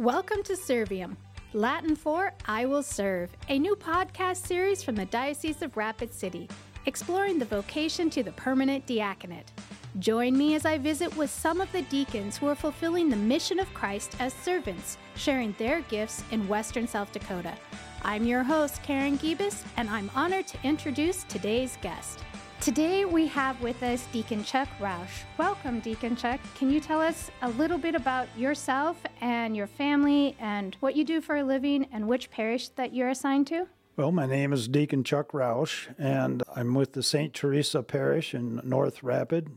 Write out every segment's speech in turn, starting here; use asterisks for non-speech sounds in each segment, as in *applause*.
Welcome to Serviam, Latin for I Will Serve, a new podcast series from the Diocese of Rapid City, exploring the vocation to the permanent diaconate. Join me as I visit with some of the deacons who are fulfilling the mission of Christ as servants, sharing their gifts in Western South Dakota. I'm your host, Karen Gibas, and I'm honored to introduce today's guest. Today we have with us Deacon Chuck Rausch. Welcome, Deacon Chuck. Can you tell us a little bit about yourself and your family and what you do for a living and which parish that you're assigned to? Well, my name is Deacon Chuck Rausch, and I'm with the St. Teresa Parish in North Rapid.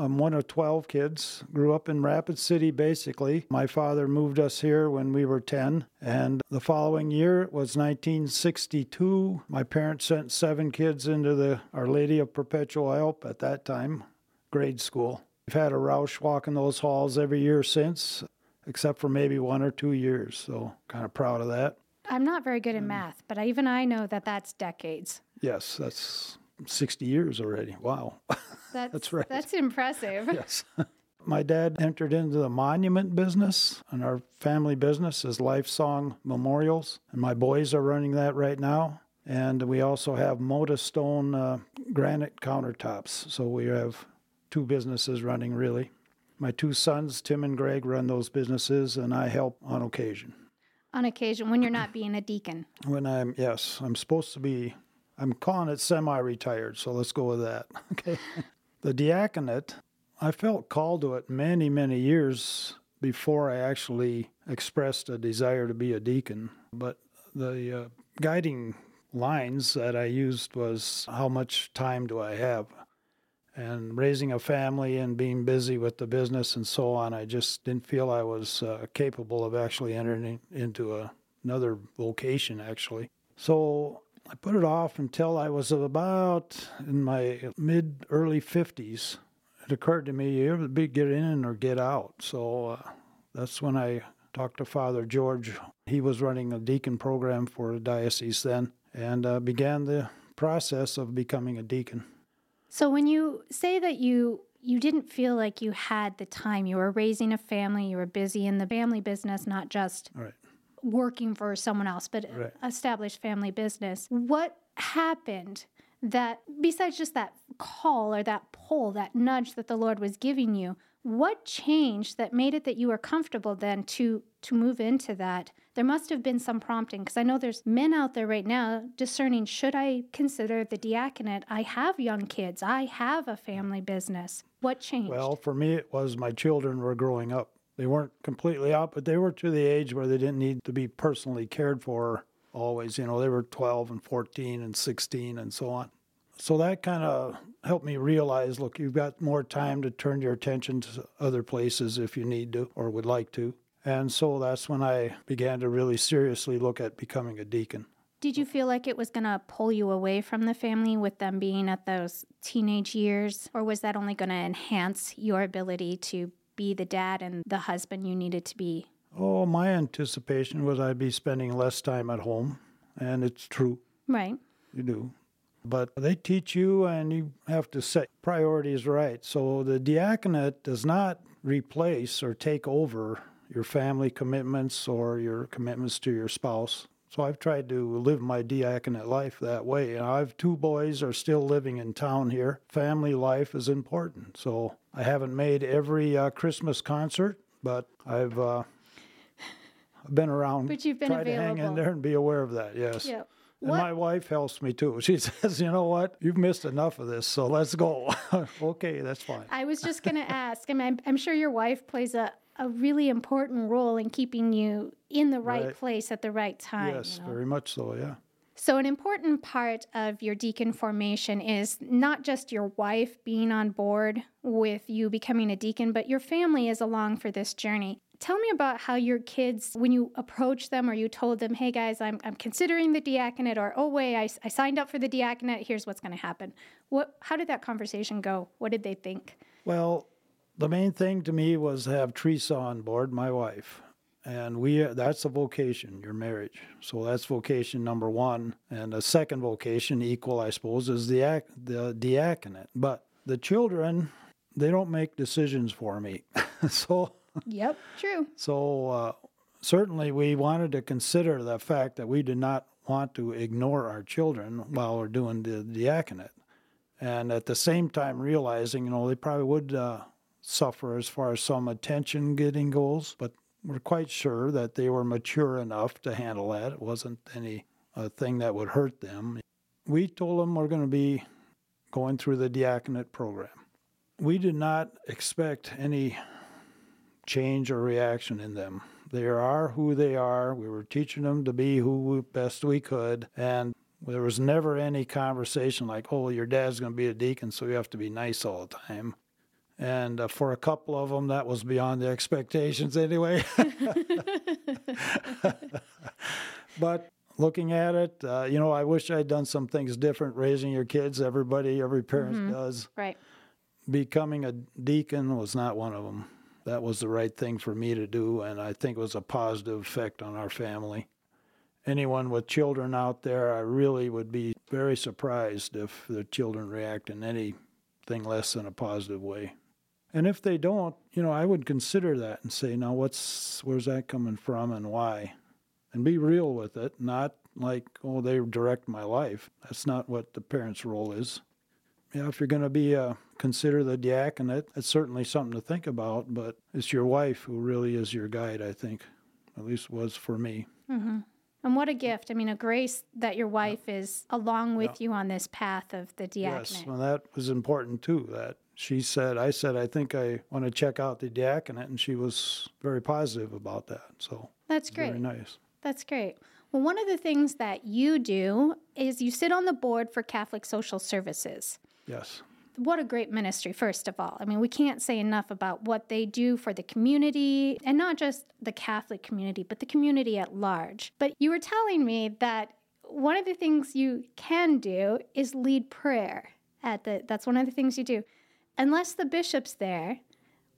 I'm one of 12 kids. Grew up in Rapid City, basically. My father moved us here when we were 10, and the following year was 1962. My parents sent seven kids into the Our Lady of Perpetual Help at that time, grade school. We've had a Rausch walk in those halls every year since, except for maybe one or two years, so kind of proud of that. I'm not very good in math, but even I know that that's decades. Yes, that's 60 years already. Wow. *laughs* That's, That's right. That's impressive. *laughs* yes. *laughs* My dad entered into the monument business, and our family business is Lifesong Memorials, and my boys are running that right now. And we also have Moda Stone uh, granite countertops, so we have two businesses running really. My two sons, Tim and Greg, run those businesses, and I help on occasion. On occasion, when you're not being a deacon. When I'm, yes, I'm supposed to be, I'm calling it semi retired, so let's go with that. *laughs* Okay. The diaconate, I felt called to it many, many years before I actually expressed a desire to be a deacon. But the uh, guiding lines that I used was how much time do I have? And raising a family and being busy with the business and so on, I just didn't feel I was uh, capable of actually entering into a, another vocation, actually. So I put it off until I was about in my mid early 50s. It occurred to me you either be get in or get out. So uh, that's when I talked to Father George. He was running a deacon program for the diocese then and uh, began the process of becoming a deacon. So when you say that you you didn't feel like you had the time, you were raising a family, you were busy in the family business, not just Right. Working for someone else, but Right. established family business. What happened that, besides just that call or that pull, that nudge that the Lord was giving you, what changed that made it that you were comfortable then to to move into that? There must have been some prompting because I know there's men out there right now discerning should I consider the diaconate? I have young kids. I have a family business. What changed? Well, for me, it was my children were growing up. They weren't completely out, but they were to the age where they didn't need to be personally cared for always. You know, they were 12 and 14 and 16 and so on. So that kind of helped me realize look, you've got more time to turn your attention to other places if you need to or would like to. And so that's when I began to really seriously look at becoming a deacon. Did you feel like it was going to pull you away from the family with them being at those teenage years? Or was that only going to enhance your ability to be the dad and the husband you needed to be? Oh, my anticipation was I'd be spending less time at home, and it's true. Right. You do. But they teach you, and you have to set priorities right. So the diaconate does not replace or take over your family commitments or your commitments to your spouse. So I've tried to live my diaconate life that way. And I have two boys are still living in town here. Family life is important. So I haven't made every uh, Christmas concert, but I've uh, I've been around. But you've been try to hang in there and be aware of that. Yes. Yep. And What- my wife helps me too. She *laughs* says, "You know what? You've missed enough of this, so let's go." *laughs* okay, that's fine. I was just going to ask. I mean, I'm, I'm sure your wife plays a, a really important role in keeping you in the right, Right. place at the right time. yes, you know? very much so. Yeah. So, an important part of your deacon formation is not just your wife being on board with you becoming a deacon, but your family is along for this journey. Tell me about how your kids, when you approached them or you told them, hey guys, I'm, I'm considering the diaconate, or oh, wait, I, I signed up for the diaconate, here's what's going to happen. What, how did that conversation go? What did they think? Well, the main thing to me was have Teresa on board, my wife. And we that's a vocation, your marriage. So that's vocation number one. And a second vocation, equal, I suppose, is the, ac- the diaconate. But the children, they don't make decisions for me. *laughs* so Yep, true. So uh, certainly we wanted to consider the fact that we did not want to ignore our children while we're doing the diaconate. And at the same time, realizing, you know, they probably would uh, suffer as far as some attention getting goals, but we're quite sure that they were mature enough to handle that. It wasn't any uh, thing that would hurt them. We told them we're going to be going through the diaconate program. We did not expect any change or reaction in them. They are who they are. We were teaching them to be who best we could. And there was never any conversation like, oh, your dad's going to be a deacon, so you have to be nice all the time. And uh, for a couple of them, that was beyond the expectations anyway. *laughs* but looking at it, uh, you know, I wish I'd done some things different raising your kids. Everybody, every parent mm-hmm. does. Right. Becoming a deacon was not one of them. That was the right thing for me to do, and I think it was a positive effect on our family. Anyone with children out there, I really would be very surprised if the children react in anything less than a positive way. And if they don't, you know, I would consider that and say, now what's where's that coming from and why? And be real with it, not like, oh, they direct my life. That's not what the parent's role is. Yeah, if you're going to be uh, consider the diaconate, it's certainly something to think about. But it's your wife who really is your guide. I think, at least was for me. Mm-hmm. And what a gift! I mean, a grace that your wife is along with yeah. you on this path of the diaconate. Yes, well, that was important too. That she said, I said, I think I want to check out the diaconate, and she was very positive about that. So that's great. Very nice. That's great. Well, one of the things that you do is you sit on the board for Catholic Social Services. Yes. What a great ministry, first of all. I mean, we can't say enough about what they do for the community, and not just the Catholic community, but the community at large. But you were telling me that one of the things you can do is lead prayer at the that's one of the things you do unless the bishop's there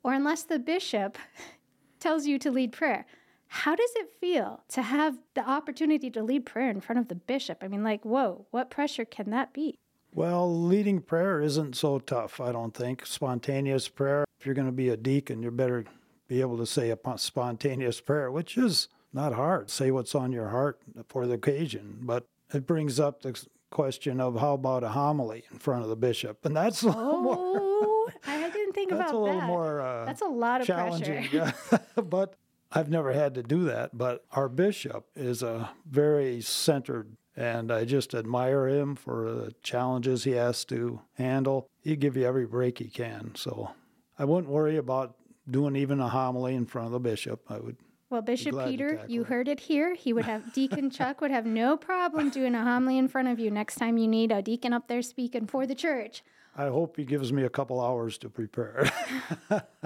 or unless the bishop *laughs* tells you to lead prayer. How does it feel to have the opportunity to lead prayer in front of the bishop? I mean, like, whoa, what pressure can that be? Well, leading prayer isn't so tough, I don't think. Spontaneous prayer, if you're going to be a deacon, you better be able to say a spontaneous prayer, which is not hard. Say what's on your heart for the occasion. But it brings up the question of how about a homily in front of the bishop? And that's oh *laughs* I didn't think That's about a little that. more uh, That's a lot of challenging. pressure. *laughs* but I've never had to do that. But our bishop is a very centered, and I just admire him for the challenges he has to handle. He give you every break he can. So I wouldn't worry about doing even a homily in front of the bishop. I would well, Bishop Peter, you heard it here. He would have *laughs* Deacon Chuck would have no problem doing a homily in front of you next time you need a deacon up there speaking for the church. I hope he gives me a couple hours to prepare.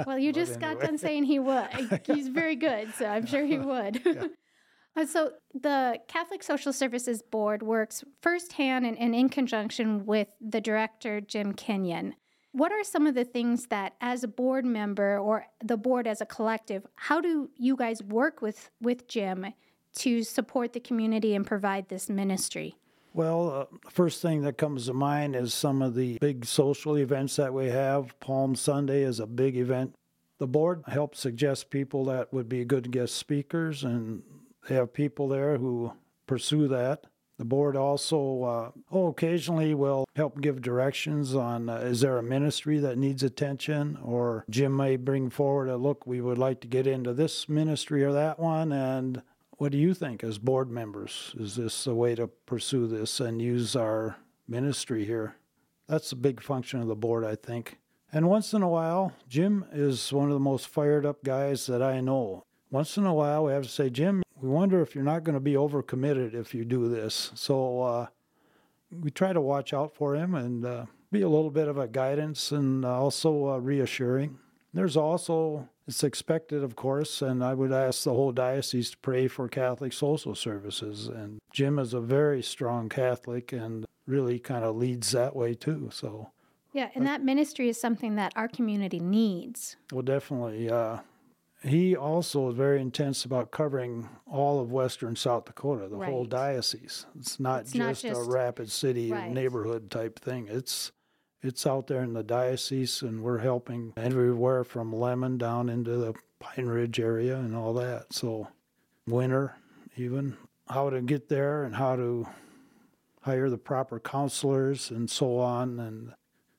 well, you *laughs* just anyway. got done saying he would. *laughs* He's very good, so I'm sure he would. Yeah. Uh, so, the Catholic Social Services Board works firsthand and, in conjunction with the director, Jim Kenyon. What are some of the things that, as a board member or the board as a collective, how do you guys work with, with Jim to support the community and provide this ministry? Well, uh, first thing that comes to mind is some of the big social events that we have. Palm Sunday is a big event. The board helps suggest people that would be good guest speakers, and they have people there who pursue that. The board also, uh, oh, occasionally will help give directions on uh, is there a ministry that needs attention, or Jim may bring forward a look, we would like to get into this ministry or that one, and what do you think as board members? Is this a way to pursue this and use our ministry here? That's a big function of the board, I think. And once in a while, Jim is one of the most fired up guys that I know. Once in a while, we have to say, Jim, we wonder if you're not going to be overcommitted if you do this. So uh, we try to watch out for him and uh, be a little bit of a guidance and also uh, reassuring. There's also it's expected, of course, and I would ask the whole diocese to pray for Catholic social services. And Jim is a very strong Catholic and really kind of leads that way too. So, yeah, and that ministry is something that our community needs. Well, definitely. Uh, he also is very intense about covering all of western South Dakota, the right. whole diocese. It's not, it's just, not just, a Rapid City right. neighborhood type thing. It's it's out there in the diocese, and we're helping everywhere from Lemmon down into the Pine Ridge area and all that. So winter, even how to get there and how to hire the proper counselors and so on. And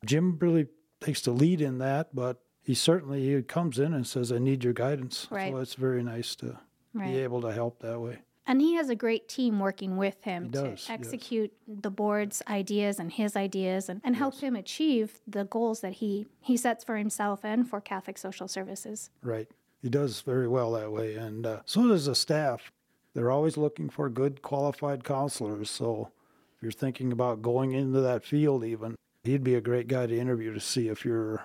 Jim really takes the lead in that, but he certainly he comes in and says, "I need your guidance." Right. So it's very nice to Right. be able to help that way. And he has a great team working with him He to does, yes. execute the board's ideas and his ideas and, and help him achieve the goals that he, he sets for himself and for Catholic Social Services. Right. He does very well that way, and uh, so does the staff. They're always looking for good, qualified counselors. So if you're thinking about going into that field, even he'd be a great guy to interview to see if you're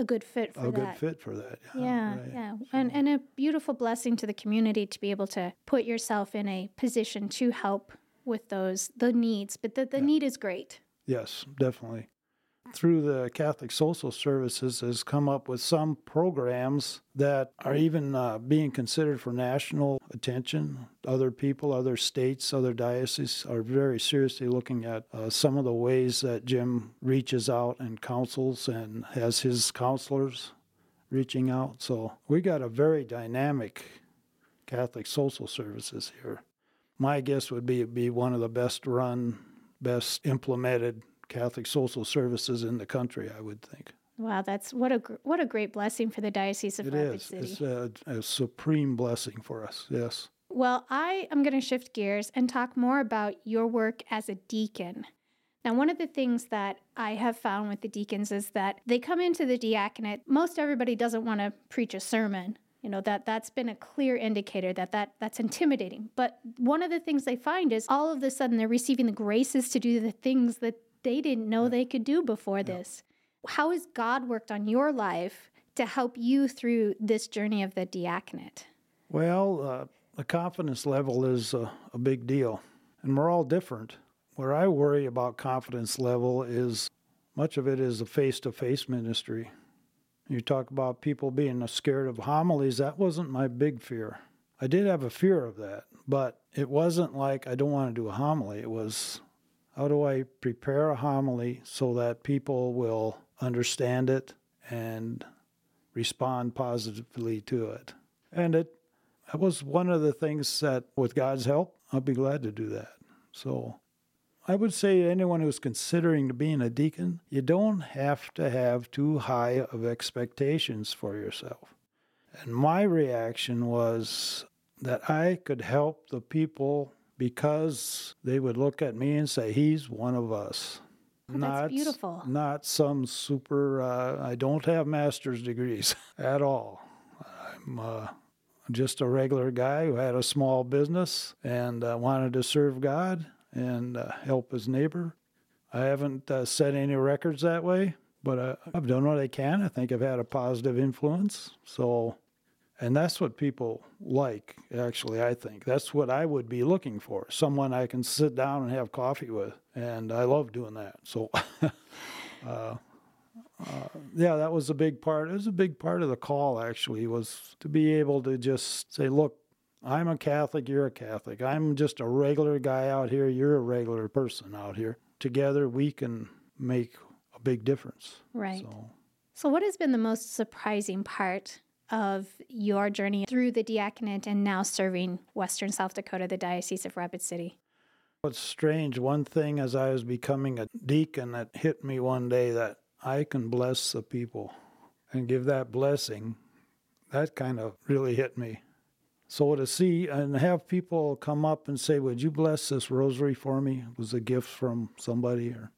A good fit for that. a good fit for that. Yeah, right. yeah. And, and a beautiful blessing to the community to be able to put yourself in a position to help with those, the needs. But the, the need is great. Yes, definitely. Through the Catholic Social Services has come up with some programs that are even uh, being considered for national attention. Other people, other states, other dioceses are very seriously looking at uh, some of the ways that Jim reaches out and counsels and has his counselors reaching out. So we got a very dynamic Catholic Social Services here. My guess would be it'd be one of the best run, best implemented Catholic social services in the country. I would think Wow, that's what a gr- what a great blessing for the Diocese of it Rapid is. City. It's a, a supreme blessing for us. Yes. Well, I am going to shift gears and talk more about your work as a deacon. Now, one of the things that I have found with the deacons is that they come into the diaconate. Most everybody doesn't want to preach a sermon. You know that that's been a clear indicator that, that that's intimidating. But one of the things they find is all of a sudden they're receiving the graces to do the things that they didn't know they could do before this. How has God worked on your life to help you through this journey of the diaconate? Well, uh, the confidence level is a, a big deal, and we're all different. Where I worry about confidence level is much of it is a face to face ministry. You talk about people being scared of homilies, that wasn't my big fear. I did have a fear of that, but it wasn't like I don't want to do a homily. It was how do I prepare a homily so that people will understand it and respond positively to it? And it that was one of the things that, with God's help, I'll be glad to do that. So I would say to anyone who's considering being a deacon, you don't have to have too high of expectations for yourself. And my reaction was that I could help the people because they would look at me and say, He's one of us. Oh, that's beautiful. Not some super, uh, I don't have master's degrees *laughs* at all. I'm uh, just a regular guy who had a small business and uh, wanted to serve God and uh, help his neighbor. I haven't uh, set any records that way, but uh, I've done what I can. I think I've had a positive influence. So, and that's what people like, actually, I think. That's what I would be looking for someone I can sit down and have coffee with. And I love doing that. So, *laughs* uh, uh, yeah, that was a big part. It was a big part of the call, actually, was to be able to just say, look, I'm a Catholic, you're a Catholic. I'm just a regular guy out here, you're a regular person out here. Together, we can make a big difference. Right. So, So, what has been the most surprising part of your journey through the diaconate and now serving Western South Dakota, the Diocese of Rapid City? what's strange, one thing as I was becoming a deacon that hit me one day that I can bless the people and give that blessing, that kind of really hit me. So to see and have people come up and say, "Would you bless this rosary for me?" It was a gift from somebody, or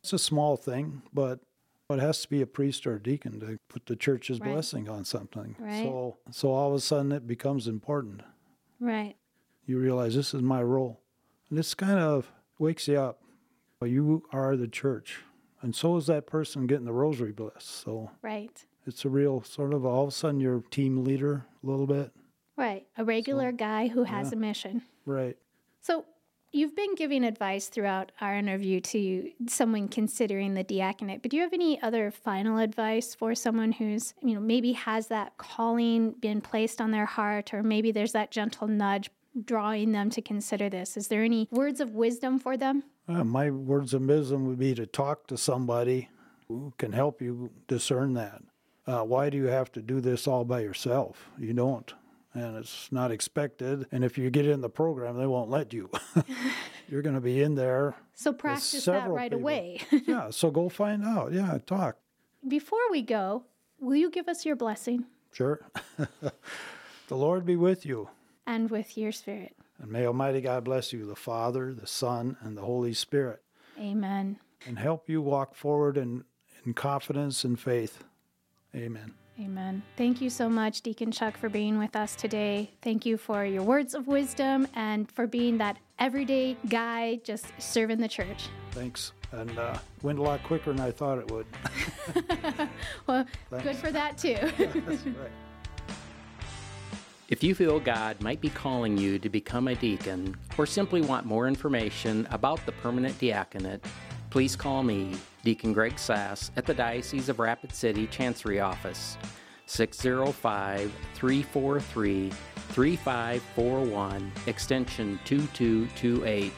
it's a small thing, but it has to be a priest or a deacon to put the church's Right. blessing on something. Right. So, so all of a sudden it becomes important. Right. You realize this is my role, and this kind of wakes you up. You are the church, and so is that person getting the rosary blessed. So Right. it's a real sort of all of a sudden you're team leader a little bit. Right. A regular guy who has a mission. Right. So, you've been giving advice throughout our interview to someone considering the diaconate, but do you have any other final advice for someone who's, you know, maybe has that calling been placed on their heart, or maybe there's that gentle nudge drawing them to consider this? Is there any words of wisdom for them? Uh, my words of wisdom would be to talk to somebody who can help you discern that. Uh, why do you have to do this all by yourself? You don't. And it's not expected. And if you get in the program, they won't let you. *laughs* *laughs* You're going to be in there. So practice that right people. away. *laughs* yeah, so go find out. Yeah, talk. Before we go, will you give us your blessing Sure. the Lord be with you. and with your spirit? And may Almighty God bless you, the Father, the Son, and the Holy Spirit, Amen. and help you walk forward in, in confidence and faith. Amen. Amen. Thank you so much, Deacon Chuck, for being with us today. Thank you for your words of wisdom and for being that everyday guy just serving the church. Thanks. And uh, went a lot quicker than I thought it would. *laughs* Well, good for that too. *laughs* That's right. If you feel God might be calling you to become a deacon or simply want more information about the permanent diaconate, please call me, Deacon Greg Sass, at the Diocese of Rapid City Chancery Office, 605 343 3541, extension 2228.